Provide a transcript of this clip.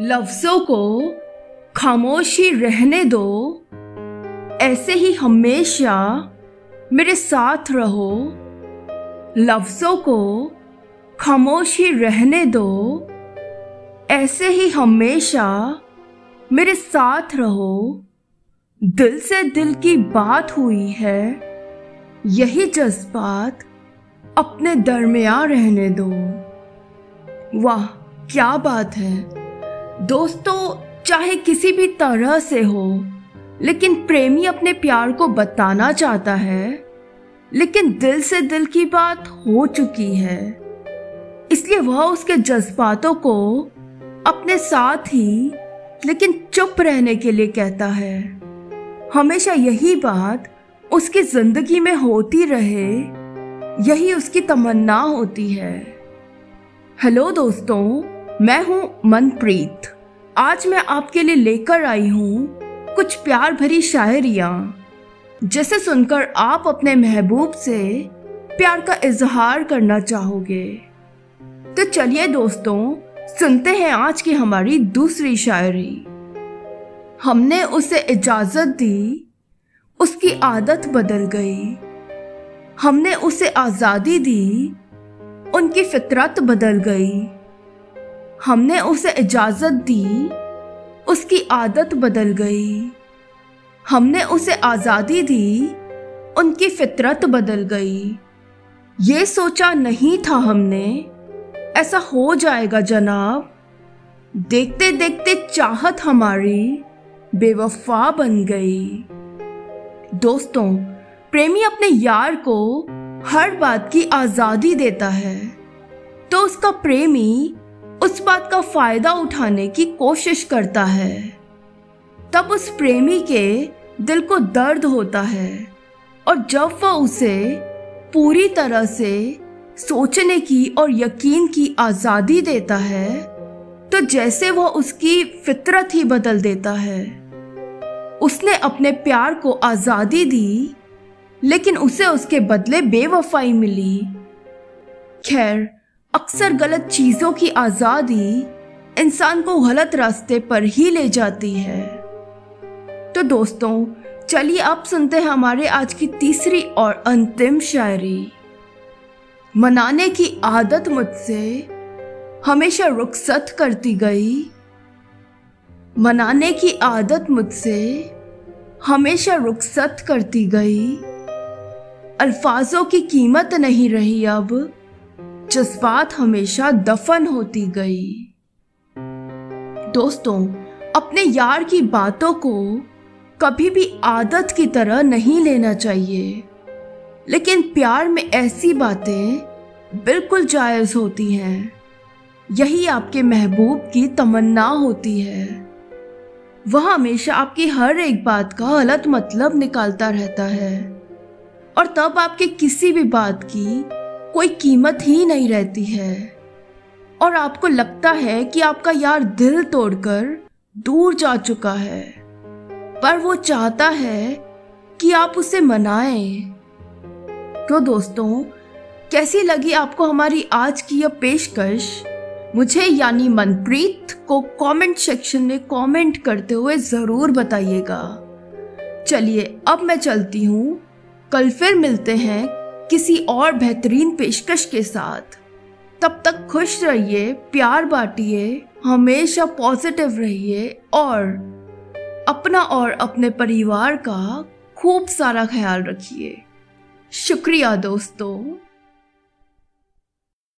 लफ्जों को खामोशी रहने दो। ऐसे ही हमेशा मेरे साथ रहो। लफ्जों को खामोशी रहने दो। ऐसे ही हमेशा मेरे साथ रहो। दिल से दिल की बात हुई है। यही जज्बात अपने दरमिया रहने दो। वाह, क्या बात है। दोस्तों, चाहे किसी भी तरह से हो, लेकिन प्रेमी अपने प्यार को बताना चाहता है, लेकिन दिल से दिल की बात हो चुकी है। इसलिए वह उसके जज्बातों को अपने साथ ही, लेकिन चुप रहने के लिए कहता है। हमेशा यही बात उसकी ज़िंदगी में होती रहे, यही उसकी तमन्ना होती है। हेलो दोस्तों मैं हूँ मनप्रीत। आज मैं आपके लिए लेकर आई हूँ कुछ प्यार भरी शायरिया, जिसे सुनकर आप अपने महबूब से प्यार का इजहार करना चाहोगे। तो चलिए दोस्तों, सुनते हैं आज की हमारी दूसरी शायरी। हमने उसे इजाज़त दी, उसकी आदत बदल गई। हमने उसे आज़ादी दी, उनकी फितरत बदल गई। हमने उसे इजाज़त दी, उसकी आदत बदल गई। हमने उसे आज़ादी दी, उनकी फितरत बदल गई। ये सोचा नहीं था हमने, ऐसा हो जाएगा जनाब। देखते देखते चाहत हमारी बेवफा बन गई। दोस्तों, प्रेमी अपने यार को हर बात की आज़ादी देता है तो उसका प्रेमी उस बात का फ़ायदा उठाने की कोशिश करता है। तब उस प्रेमी के दिल को दर्द होता है और जब वह उसे पूरी तरह से सोचने की और यकीन की आज़ादी देता है तो जैसे वह उसकी फितरत ही बदल देता है। उसने अपने प्यार को आज़ादी दी, लेकिन उसे उसके बदले बेवफाई मिली। खैर अक्सर गलत चीज़ों की आज़ादी इंसान को गलत रास्ते पर ही ले जाती है। तो दोस्तों, चलिए आप सुनते हैं हमारे आज की तीसरी और अंतिम शायरी। मनाने की आदत मुझसे हमेशा रुखसत करती गई। मनाने की आदत मुझसे हमेशा रुखसत करती गई। अल्फाजों की कीमत नहीं रही अब। जज्बात हमेशा दफन होती गई। दोस्तों, अपने यार की बातों को कभी भी आदत की तरह नहीं लेना चाहिए। लेकिन प्यार में ऐसी बातें बिल्कुल जायज़ होती हैं। यही आपके महबूब की तमन्ना होती है। वह हमेशा आपकी हर एक बात का गलत मतलब निकालता रहता है। और तब आपके किसी भी बात की कोई कीमत ही नहीं रहती है। और आपको लगता है कि आपका यार दिल तोड़कर दूर जा चुका है। पर वो चाहता है कि आप उसे मनाएँ। तो दोस्तों, कैसी लगी आपको हमारी आज की यह पेशकश? मुझे यानी मनप्रीत को कमेंट सेक्शन में कमेंट करते हुए ज़रूर बताइएगा। चलिए, अब मैं चलती हूँ। कल फिर मिलते हैं। किसी और बेहतरीन पेशकश के साथ। तब तक खुश रहिए, प्यार बांटिए, हमेशा पॉजिटिव रहिए और अपना और अपने परिवार का खूब सारा ख्याल रखिए। शुक्रिया दोस्तों।